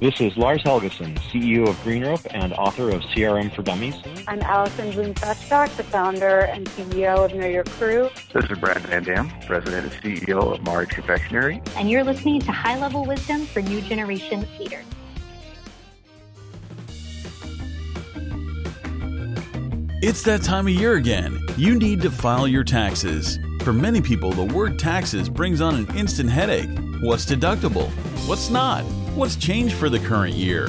This is Lars Helgeson, CEO of Greenrope and author of CRM for Dummies. I'm Allison Bloom Feststock, the founder and CEO of Know Your Crew. This is Brad Van Dam, President and CEO of Mari Confectionery. And you're listening to High Level Wisdom for New Generation Leaders. It's that time of year again. You need to file your taxes. For many people, the word taxes brings on an instant headache. What's deductible? What's not? What's changed for the current year?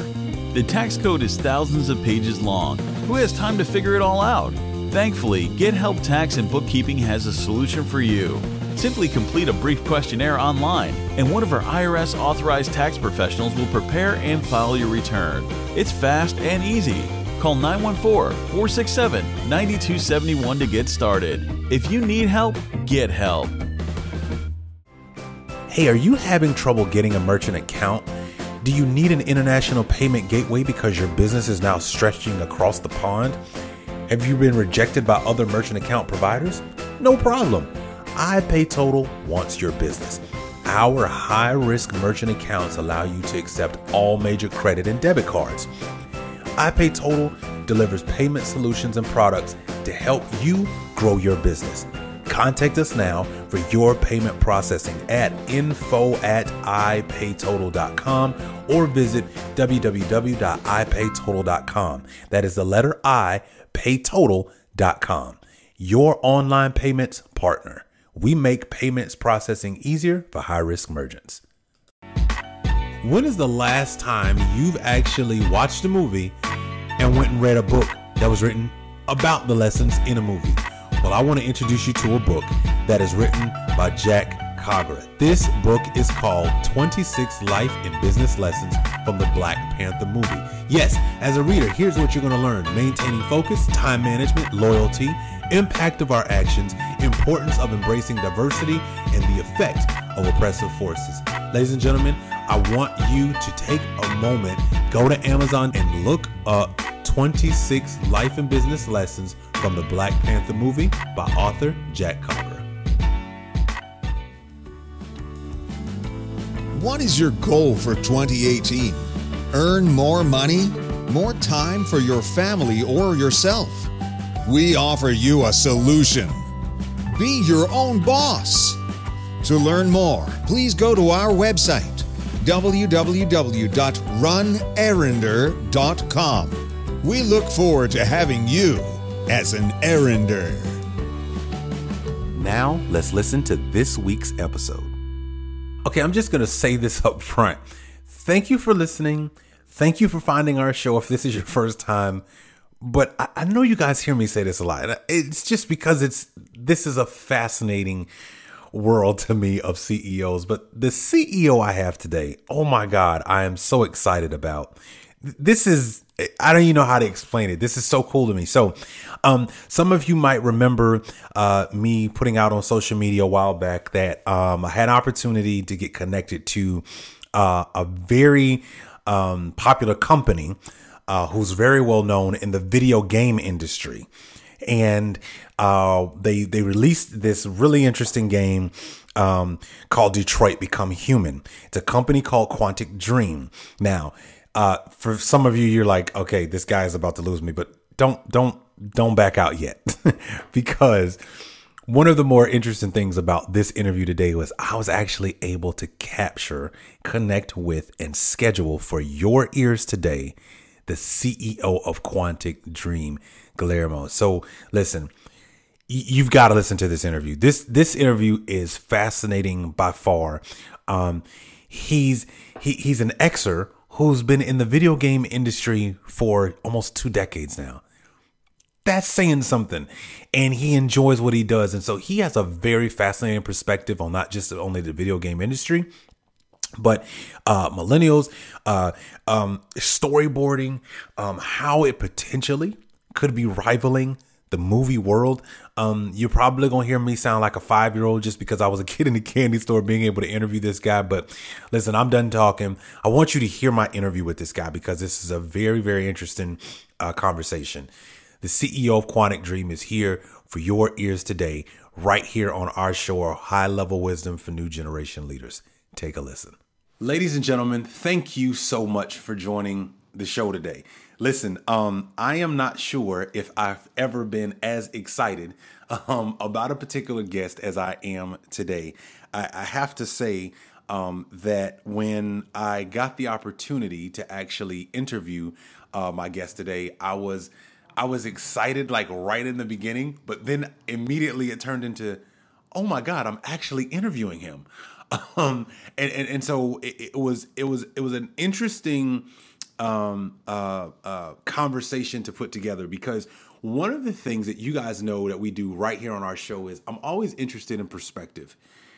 The tax code is thousands of pages long. Who has time to figure it all out? Thankfully, Get Help Tax and Bookkeeping has a solution for you. Simply complete a brief questionnaire online, and one of our IRS authorized tax professionals will prepare and file your return. It's fast and easy. Call 914 467 9271 to get started. If you need help, get help. Hey, are you having trouble getting a merchant account? Do you need an international payment gateway because your business is now stretching across the pond? Have you been rejected by other merchant account providers? No problem. iPayTotal wants your business. Our high risk merchant accounts allow you to accept all major credit and debit cards. iPayTotal delivers payment solutions and products to help you grow your business. Contact us now for your payment processing at info at ipaytotal.com or visit www.ipaytotal.com. That is the letter I, paytotal.com. Your online payments partner. We make payments processing easier for high risk merchants. When is the last time you've actually watched a movie and went and read a book that was written about the lessons in a movie? Well, I want to introduce you to a book that is written by Jack Cogra. This book is called 26 Life and Business Lessons from the Black Panther movie. Yes, as a reader, here's what you're going to learn maintaining focus, time management, loyalty, impact of our actions, importance of embracing diversity, and the effect of oppressive forces. Ladies and gentlemen, I want you to take a moment, go to Amazon, and look up 26 Life and Business Lessons from the Black Panther movie by author Jack Cogra. What is your goal for 2018? Earn more money? More time for your family or yourself? We offer you a solution. Be your own boss. To learn more, please go to our website www.runerrender.com. We look forward to having you as an errander. Now, let's listen to this week's episode. Okay, I'm just going to say this up front. Thank you for listening. Thank you for finding our show if this is your first time. But I, I know you guys hear me say this a lot. It's just because it's this is a fascinating world to me of CEOs. But the CEO I have today, oh my God, I am so excited about. This is I don't even know how to explain it. This is so cool to me. So, um, some of you might remember uh, me putting out on social media a while back that um, I had an opportunity to get connected to uh, a very um, popular company uh, who's very well known in the video game industry, and uh, they they released this really interesting game um, called Detroit Become Human. It's a company called Quantic Dream. Now uh, for some of you, you're like, okay, this guy is about to lose me, but don't, don't, don't back out yet because one of the more interesting things about this interview today was I was actually able to capture, connect with, and schedule for your ears today the CEO of Quantic Dream, Guillermo. So listen, you've got to listen to this interview. This this interview is fascinating by far. Um, he's he, he's an Xer who's been in the video game industry for almost two decades now. That's saying something. And he enjoys what he does. And so he has a very fascinating perspective on not just only the video game industry but uh, millennials uh, um, storyboarding um, how it potentially could be rivaling the movie world um, you're probably gonna hear me sound like a five year old just because I was a kid in the candy store being able to interview this guy. But listen, I'm done talking. I want you to hear my interview with this guy because this is a very, very interesting uh, conversation. The CEO of Quantic Dream is here for your ears today, right here on our show, High Level Wisdom for New Generation Leaders. Take a listen. Ladies and gentlemen, thank you so much for joining the show today. Listen, um, I am not sure if I've ever been as excited um, about a particular guest as I am today. I, I have to say um, that when I got the opportunity to actually interview uh, my guest today, I was I was excited like right in the beginning, but then immediately it turned into, oh my god, I'm actually interviewing him, um, and, and and so it, it was it was it was an interesting um, uh, uh, conversation to put together because one of the things that you guys know that we do right here on our show is I'm always interested in perspective.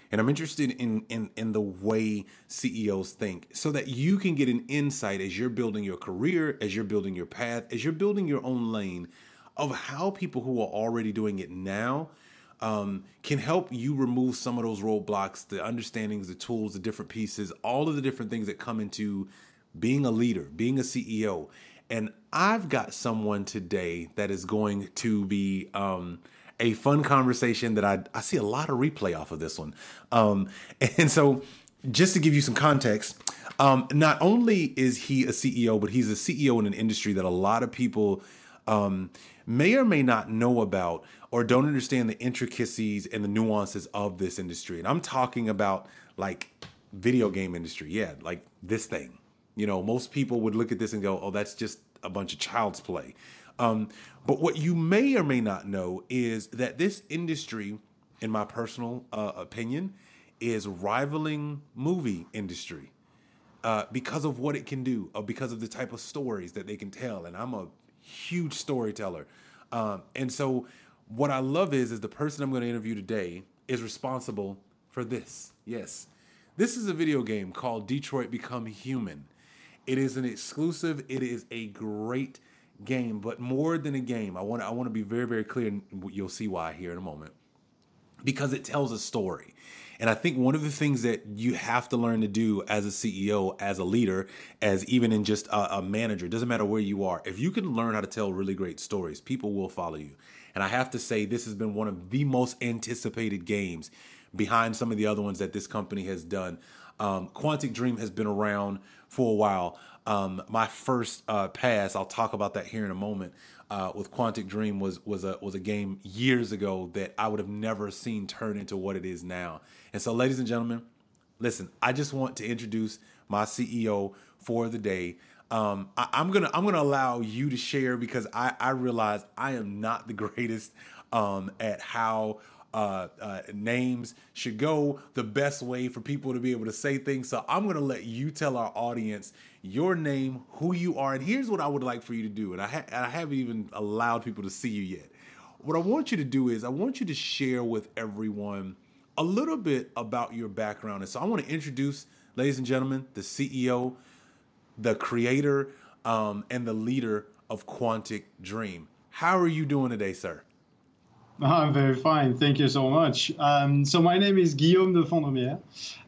And I'm interested in in in the way CEOs think so that you can get an insight as you're building your career, as you're building your path, as you're building your own lane of how people who are already doing it now um, can help you remove some of those roadblocks, the understandings, the tools, the different pieces, all of the different things that come into being a leader, being a CEO. And I've got someone today that is going to be um, a fun conversation that I, I see a lot of replay off of this one. Um, and so, just to give you some context, um, not only is he a CEO, but he's a CEO in an industry that a lot of people um, may or may not know about or don't understand the intricacies and the nuances of this industry. And I'm talking about like video game industry. Yeah, like this thing. You know, most people would look at this and go, "Oh, that's just a bunch of child's play." Um, but what you may or may not know is that this industry, in my personal uh, opinion, is rivaling movie industry uh, because of what it can do, or because of the type of stories that they can tell. And I'm a huge storyteller, um, and so what I love is is the person I'm going to interview today is responsible for this. Yes, this is a video game called Detroit Become Human. It is an exclusive. It is a great game, but more than a game. I want I want to be very very clear, and you'll see why here in a moment. Because it tells a story. And I think one of the things that you have to learn to do as a CEO, as a leader, as even in just a, a manager, doesn't matter where you are, if you can learn how to tell really great stories, people will follow you. And I have to say, this has been one of the most anticipated games behind some of the other ones that this company has done. Um, Quantic Dream has been around for a while. Um, my first uh, pass, I'll talk about that here in a moment. Uh, with Quantic Dream was was a was a game years ago that I would have never seen turn into what it is now. And so, ladies and gentlemen, listen, I just want to introduce my CEO for the day. Um, I, am gonna I'm gonna allow you to share because I I realize I am not the greatest um, at how uh, uh, names should go the best way for people to be able to say things. So I'm going to let you tell our audience your name, who you are, and here's what I would like for you to do. And I, ha- I haven't even allowed people to see you yet. What I want you to do is I want you to share with everyone a little bit about your background. And so I want to introduce, ladies and gentlemen, the CEO, the creator, um, and the leader of Quantic Dream. How are you doing today, sir? I'm very fine. Thank you so much. Um, so my name is Guillaume de Fondaumière,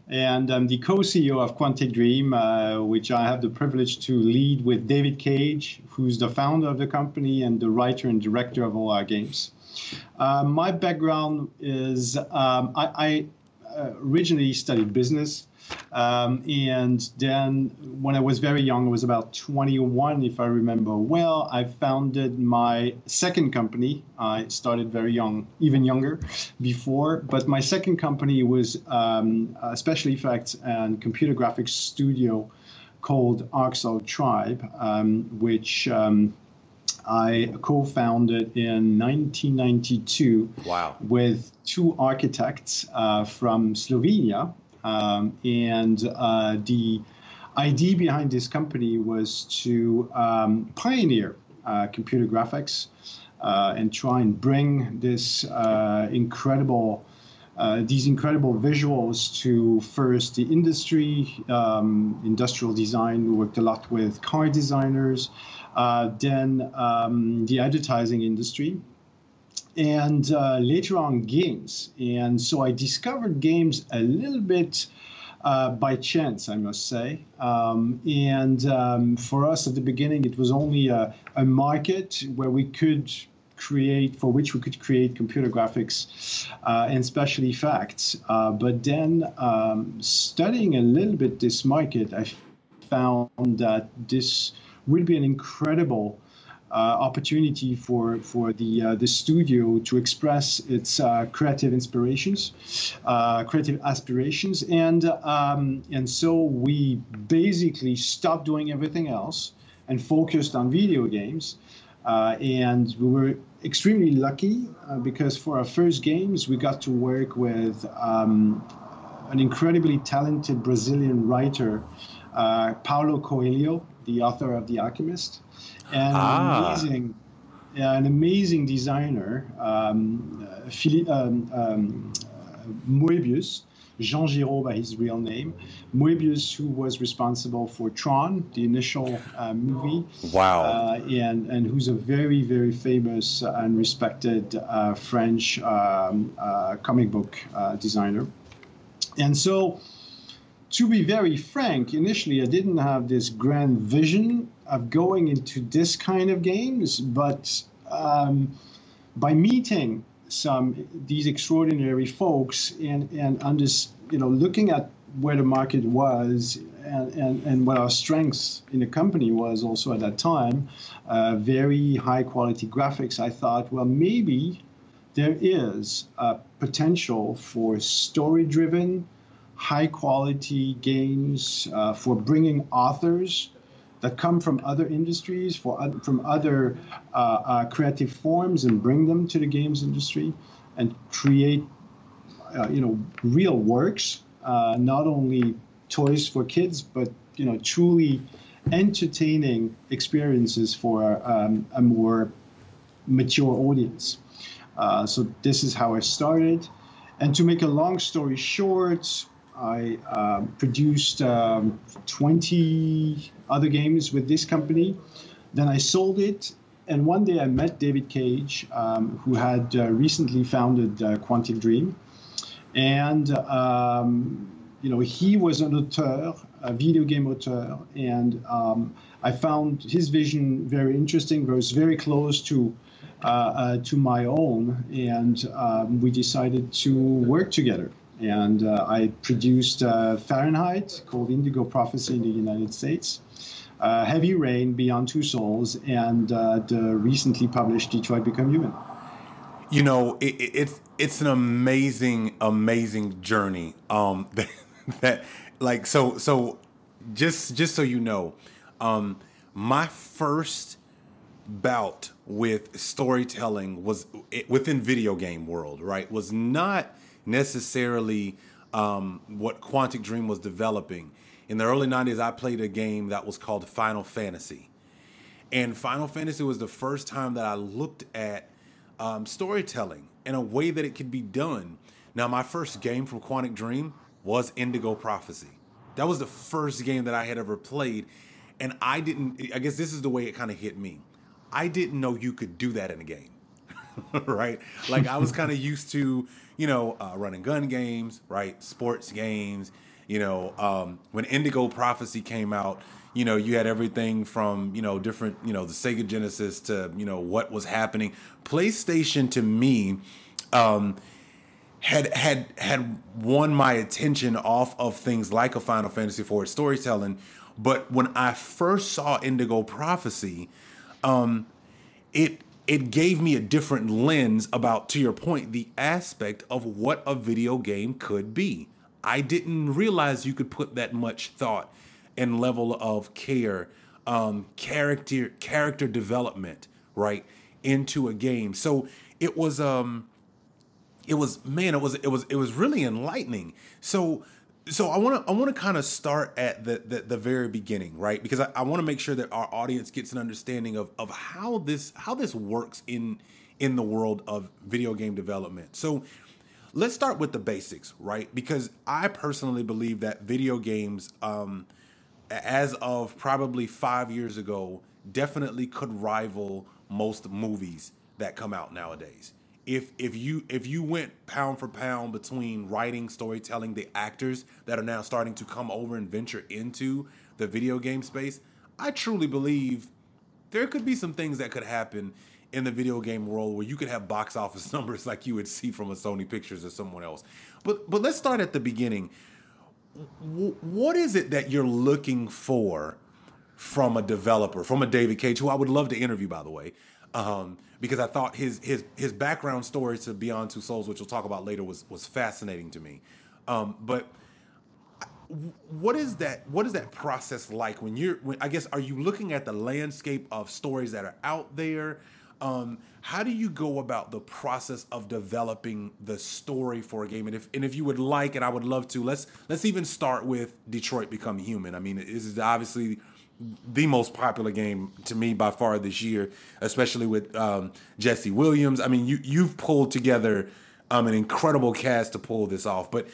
and I'm the co-CEO of Quantic Dream, uh, which I have the privilege to lead with David Cage, who's the founder of the company and the writer and director of all our games. Uh, my background is um, I, originally studied business. Um, and then when I was very young, I was about 21, if I remember well, I founded my second company. I started very young, even younger before, but my second company was um, a special effects and computer graphics studio called Arxel Tribe, um, which um, I co-founded in 1992 wow. with two architects uh, from Slovenia, um, and uh, the idea behind this company was to um, pioneer uh, computer graphics uh, and try and bring this uh, incredible. Uh, these incredible visuals to first the industry, um, industrial design. We worked a lot with car designers, then um, the advertising industry, and uh, later on games. And so I discovered games a little bit uh, by chance, I must say. Um, and um, for us at the beginning, it was only a, a, market where we could create, for which we could create computer graphics uh, and special effects. Uh, but then um, studying a little bit this market, I found that this would be an incredible uh, opportunity for for the uh, the studio to express its uh, creative inspirations, uh, creative aspirations, and um, and so we basically stopped doing everything else and focused on video games. Uh, and we were extremely lucky uh, because for our first games we got to work with um, an incredibly talented Brazilian writer, Paulo Coelho, the author of The Alchemist and ah. amazing, yeah, an amazing designer, um, uh, Philippe, um, um, Moebius, Jean Giraud by his real name. Moebius, who was responsible for Tron, the initial uh, movie. Wow. Uh, and, and who's a very, very famous and respected uh, French um, uh, comic book uh, designer. And so, to be very frank, initially I didn't have this grand vision of going into this kind of games, but um, by meeting some these extraordinary folks and and under, you know looking at where the market was and, and, and what our strengths in the company was also at that time, uh, very high quality graphics. I thought, well, maybe there is a potential for story driven, high quality games uh, for bringing authors that come from other industries, for from other uh, uh, creative forms, and bring them to the games industry, and create, uh, you know, real works, uh, not only toys for kids, but you know, truly entertaining experiences for um, a more mature audience. Uh, so this is how I started, and to make a long story short, I um, produced um, 20 other games with this company. Then I sold it, and one day I met David Cage, um, who had uh, recently founded uh, Quantic Dream, and um, you know he was an auteur, a video game auteur, and um, I found his vision very interesting. It was very close to uh, uh to my own, and um, we decided to work together and uh, I produced uh, Fahrenheit called Indigo Prophecy in the United States. Uh, Heavy Rain, Beyond Two Souls, and uh, the recently published Detroit Become Human. You know, it, it, it's it's an amazing, amazing journey. Um, that, that like so so just just so you know, um, my first bout with storytelling was within video game world, right? Was not necessarily um, what Quantic Dream was developing. In the early 90s, I played a game that was called Final Fantasy. And Final Fantasy was the first time that I looked at um, storytelling in a way that it could be done. Now, my first game from Quantic Dream was Indigo Prophecy. That was the first game that I had ever played. And I didn't, I guess this is the way it kind of hit me. I didn't know you could do that in a game. right? Like I was kind of used to, you know, uh, running gun games, right? Sports games. You know, um, when Indigo Prophecy came out, you know, you had everything from you know different, you know, the Sega Genesis to you know what was happening. PlayStation to me, um, had had had won my attention off of things like a Final Fantasy IV storytelling. But when I first saw Indigo Prophecy, um, it it gave me a different lens about, to your point, the aspect of what a video game could be. I didn't realize you could put that much thought and level of care, um, character character development, right, into a game. So it was um it was man, it was it was it was really enlightening. So so I want to I want to kind of start at the, the, the very beginning, right? Because I, I want to make sure that our audience gets an understanding of of how this how this works in in the world of video game development. So let's start with the basics, right? Because I personally believe that video games, um, as of probably five years ago, definitely could rival most movies that come out nowadays if if you if you went pound for pound between writing, storytelling, the actors that are now starting to come over and venture into the video game space, I truly believe there could be some things that could happen in the video game world where you could have box office numbers like you would see from a Sony Pictures or someone else. But but let's start at the beginning. W- what is it that you're looking for from a developer, from a David Cage, who I would love to interview, by the way? Um, because I thought his his his background story to Beyond Two Souls, which we'll talk about later, was was fascinating to me. Um, but what is that? What is that process like when you're? When, I guess are you looking at the landscape of stories that are out there? Um, how do you go about the process of developing the story for a game? And if and if you would like, and I would love to, let's let's even start with Detroit Become Human. I mean, this is obviously the most popular game to me by far this year, especially with um, Jesse Williams. I mean, you you've pulled together um, an incredible cast to pull this off. But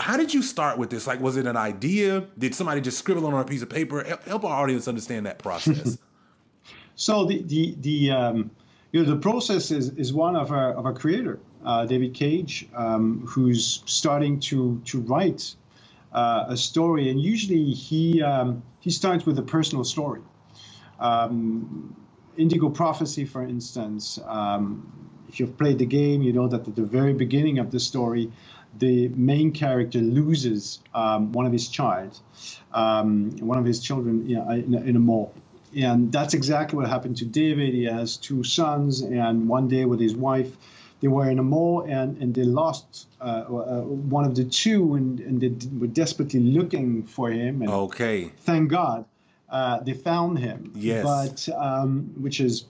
how did you start with this? Like, was it an idea? Did somebody just scribble on a piece of paper? Help our audience understand that process. so the the the um, you know the process is is one of a of a creator, uh, David Cage, um, who's starting to to write uh, a story, and usually he um, he starts with a personal story. Um, Indigo Prophecy, for instance, um, if you've played the game, you know that at the very beginning of the story, the main character loses um, one of his child, um, one of his children in, in, in a mall and that's exactly what happened to David. He has two sons, and one day with his wife, they were in a mall and, and they lost uh, uh, one of the two and, and they were desperately looking for him. And okay. Thank God uh, they found him. Yes. But um, which is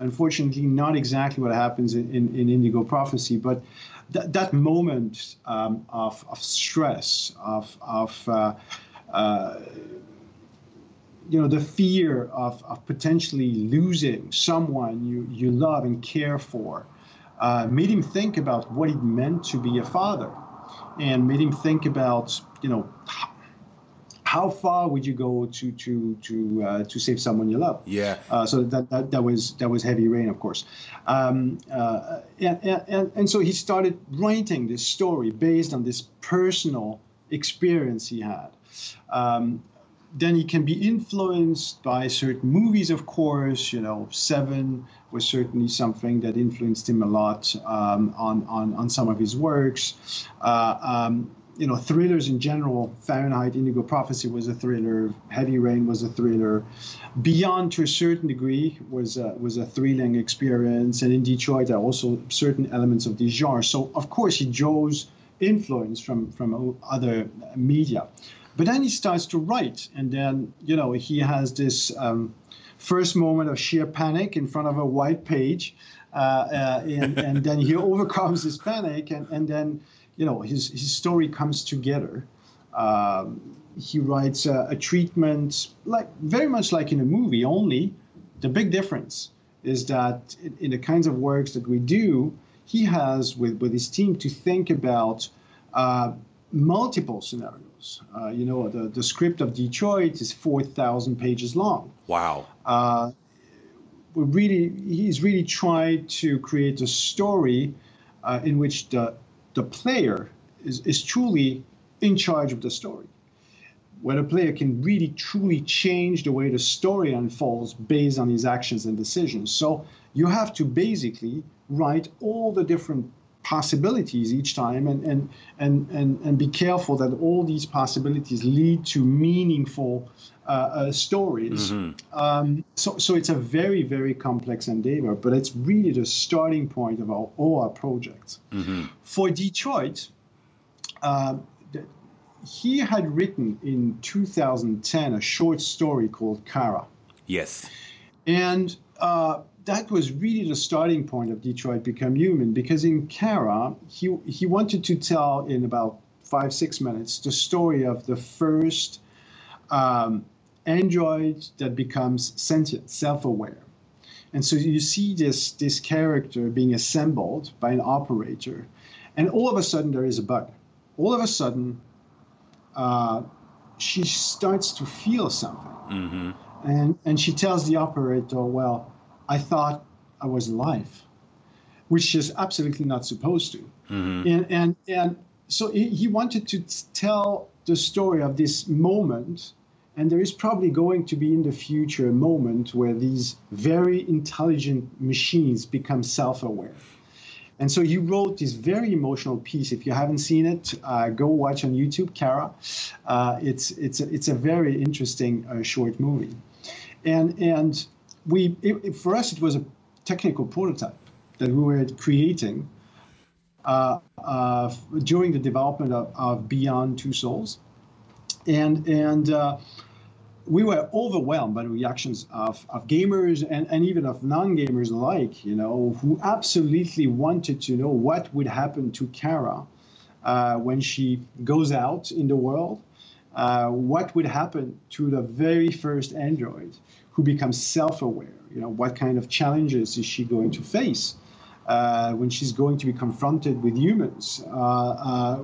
unfortunately not exactly what happens in, in, in Indigo Prophecy. But th- that moment um, of, of stress, of, of uh, uh, you know the fear of, of potentially losing someone you, you love and care for uh, made him think about what it meant to be a father and made him think about you know how far would you go to to to uh, to save someone you love? Yeah. Uh, so that, that that was that was heavy rain, of course, um, uh, and, and and so he started writing this story based on this personal experience he had. Um, then he can be influenced by certain movies, of course. You know, Seven was certainly something that influenced him a lot um, on, on, on some of his works. Uh, um, you know, thrillers in general, Fahrenheit Indigo Prophecy was a thriller, Heavy Rain was a thriller. Beyond, to a certain degree, was a, was a thrilling experience. And in Detroit, there are also certain elements of the genre. So, of course, he draws influence from, from other media. But then he starts to write, and then you know he has this um, first moment of sheer panic in front of a white page, uh, uh, and, and, then he overcomes his panic, and, and then you know his his story comes together. Um, he writes a, a treatment like very much like in a movie, only the big difference is that in, in the kinds of works that we do, he has with with his team to think about uh, multiple scenarios uh, you know, the, the script of Detroit is 4,000 pages long. Wow. Uh, we really, he's really tried to create a story uh, in which the, the player is, is truly in charge of the story. Where the player can really truly change the way the story unfolds based on his actions and decisions. So you have to basically write all the different possibilities each time and, and, and, and, and be careful that all these possibilities lead to meaningful uh, uh, stories. Mm-hmm. Um, so, so it's a very, very complex endeavor, but it's really the starting point of our, all our projects. Mm-hmm. For Detroit, uh, he had written in 2010 a short story called Kara. Yes. And uh, that was really the starting point of Detroit Become Human because in Kara, he, he wanted to tell in about five, six minutes the story of the first um, android that becomes sentient, self aware. And so you see this, this character being assembled by an operator, and all of a sudden there is a bug. All of a sudden, uh, she starts to feel something. Mm-hmm. And, and she tells the operator, Well, I thought I was alive, which is absolutely not supposed to. Mm-hmm. And, and, and so he, wanted to tell the story of this moment. And there is probably going to be in the future a moment where these very intelligent machines become self aware. And so he wrote this very emotional piece. If you haven't seen it, uh, go watch on YouTube, Kara. Uh, it's it's a, it's a very interesting uh, short movie, and and we it, for us it was a technical prototype that we were creating uh, uh, during the development of, of, Beyond Two Souls, and and uh, we were overwhelmed by the reactions of, of gamers and, and even of non-gamers alike, you know, who absolutely wanted to know what would happen to Kara uh, when she goes out in the world, uh, what would happen to the very first android who becomes self-aware, you know, what kind of challenges is she going to face uh, when she's going to be confronted with humans, uh, uh,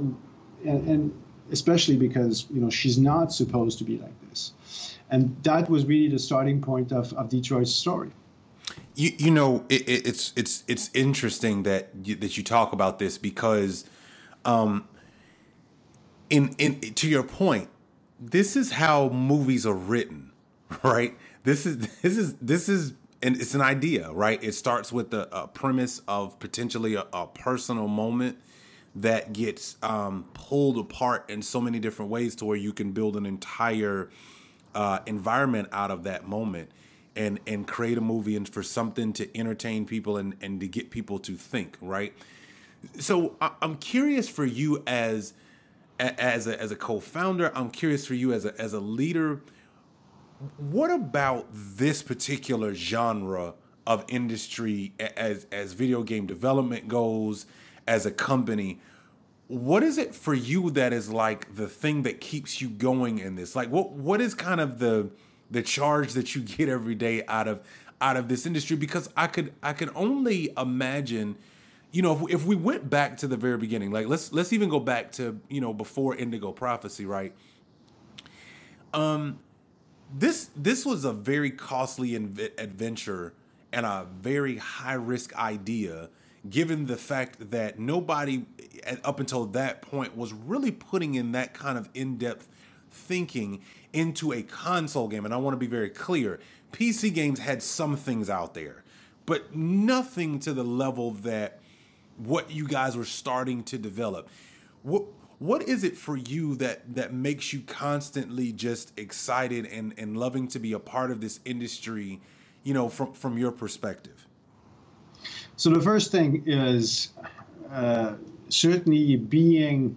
and, and especially because, you know, she's not supposed to be like this. And that was really the starting point of, of Detroit's story. You, you know it, it, it's it's it's interesting that you, that you talk about this because, um, in in to your point, this is how movies are written, right? This is this is this is and it's an idea, right? It starts with the premise of potentially a, a, personal moment that gets um, pulled apart in so many different ways to where you can build an entire uh, environment out of that moment and and create a movie and for something to entertain people and and to get people to think right so i'm curious for you as as a, as a co-founder i'm curious for you as a as a leader what about this particular genre of industry as as video game development goes as a company? What is it for you that is like the thing that keeps you going in this? Like what what is kind of the the charge that you get every day out of out of this industry? Because i could i could only imagine you know if if we went back to the very beginning like let's let's even go back to you know before indigo prophecy right? Um this this was a very costly inv- adventure and a very high risk idea given the fact that nobody up until that point was really putting in that kind of in-depth thinking into a console game. And I want to be very clear PC games had some things out there but nothing to the level that what you guys were starting to develop. What what is it for you that that makes you constantly just excited and and loving to be a part of this industry you know from from your perspective? So the first thing is uh, certainly being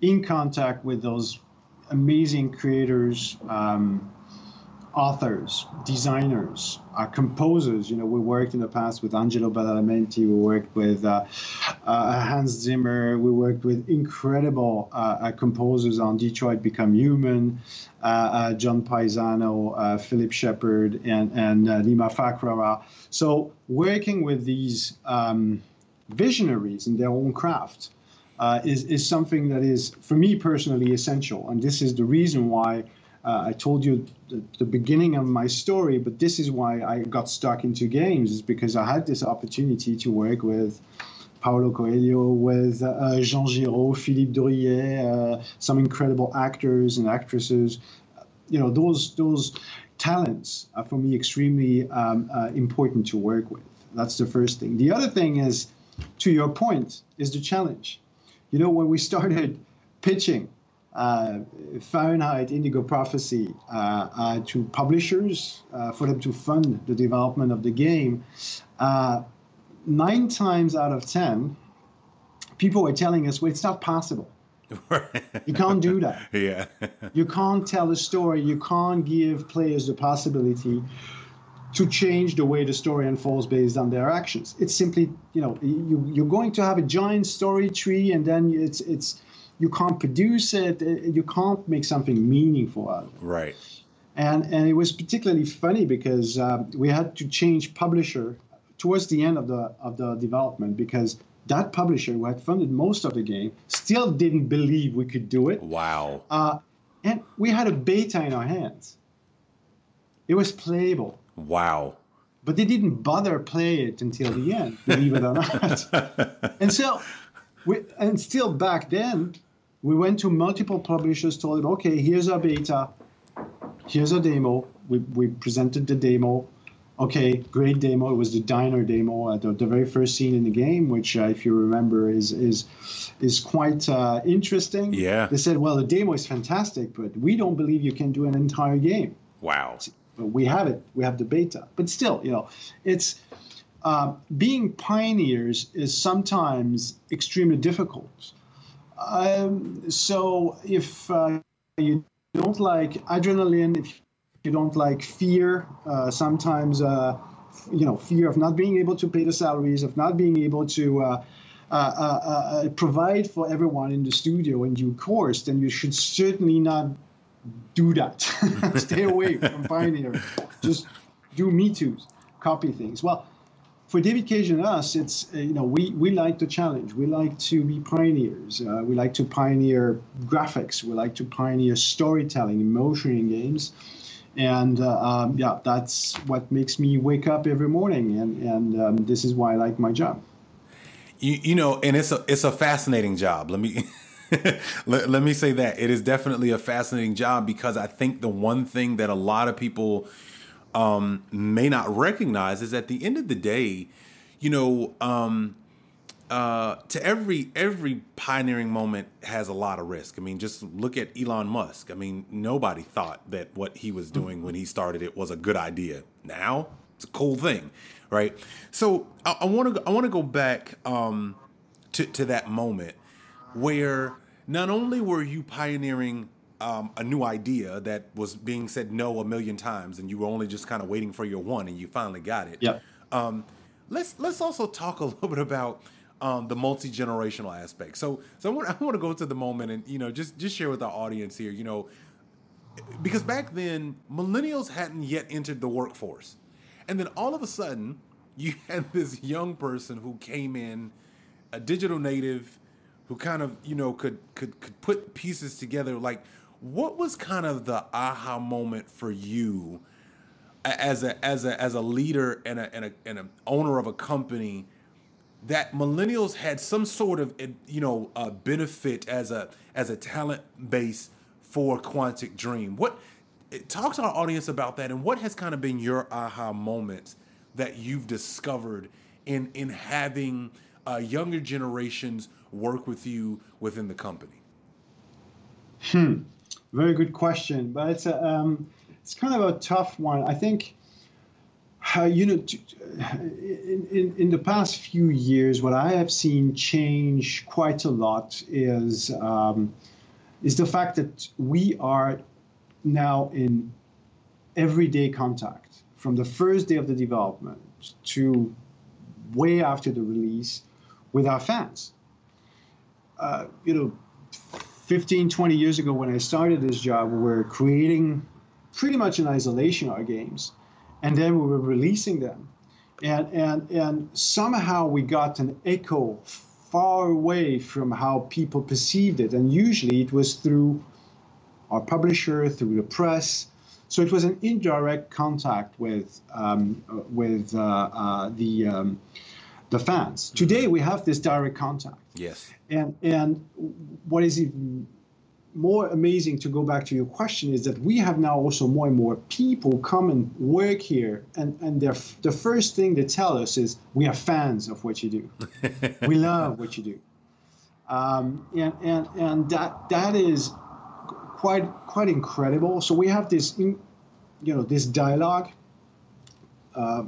in contact with those amazing creators, um, authors, designers, uh, composers. You know, we worked in the past with Angelo Badalamenti, we worked with uh, uh, Hans Zimmer, we worked with incredible uh, uh, composers on Detroit Become Human, uh, John Paesano, Philip Sheppard, and, and Nima Fakhrara. So working with these um, visionaries in their own craft is, is something that is, for me personally, essential. And this is the reason why uh, I told you the, the, beginning of my story, but this is why I got stuck into games, is because I had this opportunity to work with Paulo Coelho, with uh, Jean Giraud, Philippe Druillet, uh, some incredible actors and actresses. You know, those, those talents are for me extremely um, uh, important to work with. That's the first thing. The other thing is to your point, is the challenge. You know, when we started pitching uh, Fahrenheit Indigo Prophecy uh, uh, to publishers uh, for them to fund the development of the game, uh, nine times out of ten, people were telling us, well, it's not possible. you can't do that. Yeah. you can't tell a story. You can't give players the possibility to change the way the story unfolds based on their actions. It's simply, you know, you, you're going to have a giant story tree, and then it's it's you can't produce it. You can't make something meaningful out of it. Right. And and it was particularly funny because uh, we had to change publisher towards the end of the of the development because that publisher who had funded most of the game still didn't believe we could do it. Wow. Uh, and we had a beta in our hands. It was playable. Wow. But they didn't bother play it until the end, believe it or not. and so, we, and still back then, we went to multiple publishers, told them, okay, here's our beta, here's a demo. We, we presented the demo. Okay, great demo. It was the diner demo, the, the very first scene in the game, which, uh, if you remember, is is is quite uh, interesting. Yeah. They said, well, the demo is fantastic, but we don't believe you can do an entire game. Wow. But we have it. We have the beta. But still, you know, it's uh, being pioneers is sometimes extremely difficult. Um, so if uh, you don't like adrenaline, if you don't like fear, uh, sometimes uh, you know fear of not being able to pay the salaries, of not being able to uh, uh, uh, provide for everyone in the studio in due course, then you should certainly not do that. Stay away from pioneering. Just do me too's, copy things. Well, for David Cage and us, it's uh, you know we we like the challenge. We like to be pioneers. Uh, we like to pioneer graphics. We like to pioneer storytelling, emotion in games, and uh, um, yeah, that's what makes me wake up every morning. And and um, this is why I like my job. You you know, and it's a it's a fascinating job. Let me. let, let me say that it is definitely a fascinating job because I think the one thing that a lot of people um, may not recognize is at the end of the day, you know, um, uh, to every every pioneering moment has a lot of risk. I mean, just look at Elon Musk. I mean, nobody thought that what he was doing when he started it was a good idea. Now it's a cool thing, right? So I want to I want to go back um, to to that moment where not only were you pioneering um, a new idea that was being said no a million times, and you were only just kind of waiting for your one, and you finally got it. Yeah. Um, let's let's also talk a little bit about um, the multi generational aspect. So so I want, I want to go to the moment and you know just just share with our audience here. You know, because back then millennials hadn't yet entered the workforce, and then all of a sudden you had this young person who came in, a digital native, who kind of you know could could could put pieces together like what was kind of the aha moment for you as a as a as a leader and a and a and an owner of a company that millennials had some sort of you know benefit as a as a talent base for Quantic Dream. What talk to our audience about that and what has kind of been your aha moments that you've discovered in in having uh, younger generations work with you within the company? Hmm. Very good question, but it's a um, it's kind of a tough one. I think. Uh, you know, in, in, in the past few years, what I have seen change quite a lot is um, is the fact that we are now in everyday contact from the first day of the development to way after the release with our fans. Uh, you know, 15, 20 years ago when I started this job, we were creating pretty much in isolation our games, and then we were releasing them. And, and, and somehow we got an echo far away from how people perceived it. And usually it was through our publisher, through the press. So it was an indirect contact with, um, with uh, uh, the, um, the fans. Mm-hmm. Today we have this direct contact. Yes. And and what is even more amazing to go back to your question is that we have now also more and more people come and work here and and they're, the first thing they tell us is we are fans of what you do we love what you do um, and and and that that is quite quite incredible so we have this you know this dialogue uh,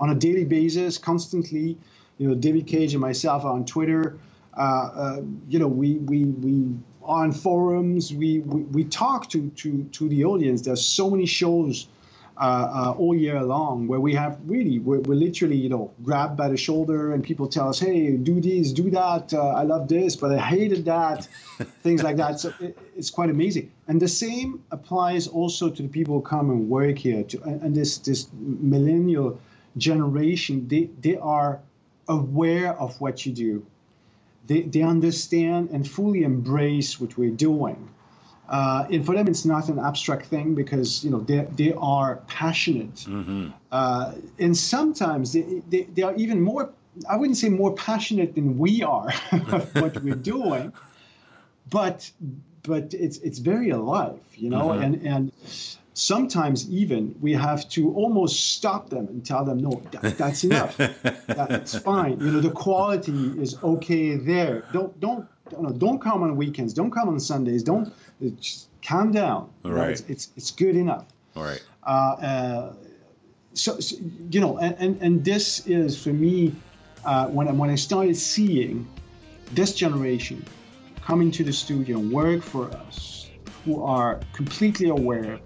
on a daily basis constantly you know david cage and myself are on twitter uh, uh, you know we we we are on forums. We, we, we talk to, to, to the audience. There's so many shows uh, uh, all year long where we have really, we're, we're, literally, you know, grabbed by the shoulder and people tell us, hey, do this, do that. Uh, I love this, but I hated that. Things like that. So it, it's quite amazing. And the same applies also to the people who come and work here. To, and, and this, this millennial generation, they, they are aware of what you do they, they understand and fully embrace what we're doing. Uh, and for them, it's not an abstract thing because you know they, they are passionate, mm-hmm. uh, and sometimes they, they, they are even more. I wouldn't say more passionate than we are what we're doing, but but it's it's very alive, you know, mm-hmm. and and sometimes even we have to almost stop them and tell them no that, that's enough. That's fine. You know the quality is okay there. Don't don't don't, don't come on weekends. Don't come on sundays. Don't just calm down. All right. it's, it's, it's good enough. All right. Uh, uh, so, so, you know and, and and this is for me uh, when I, when I started seeing this generation coming to the studio and work for us who are completely aware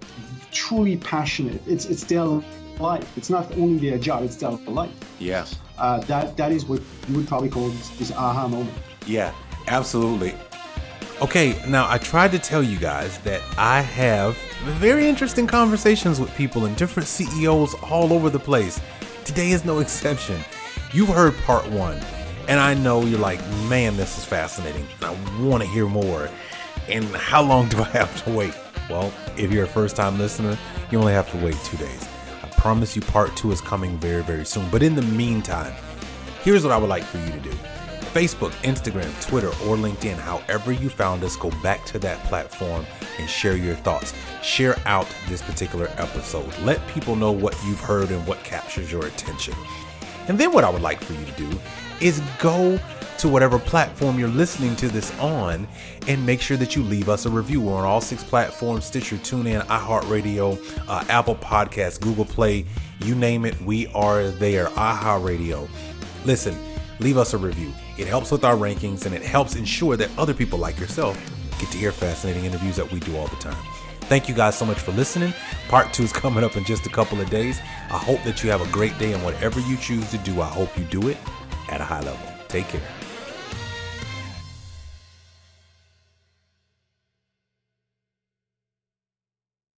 truly passionate. It's it's their life. It's not only their job; it's their life. Yeah. Uh, that that is what you would probably call this, this aha moment. Yeah, absolutely. Okay, now I tried to tell you guys that I have very interesting conversations with people and different CEOs all over the place. Today is no exception. You've heard part one, and I know you're like, man, this is fascinating. I want to hear more. And how long do I have to wait? Well, if you're a first time listener, you only have to wait two days. I promise you, part two is coming very, very soon. But in the meantime, here's what I would like for you to do Facebook, Instagram, Twitter, or LinkedIn, however you found us, go back to that platform and share your thoughts. Share out this particular episode. Let people know what you've heard and what captures your attention. And then what I would like for you to do is go to whatever platform you're listening to this on and make sure that you leave us a review. We're on all six platforms Stitcher, TuneIn, iHeartRadio, uh, Apple Podcasts, Google Play, you name it, we are there. AHA Radio. Listen, leave us a review. It helps with our rankings and it helps ensure that other people like yourself get to hear fascinating interviews that we do all the time. Thank you guys so much for listening. Part two is coming up in just a couple of days. I hope that you have a great day and whatever you choose to do, I hope you do it at a high level. Take care.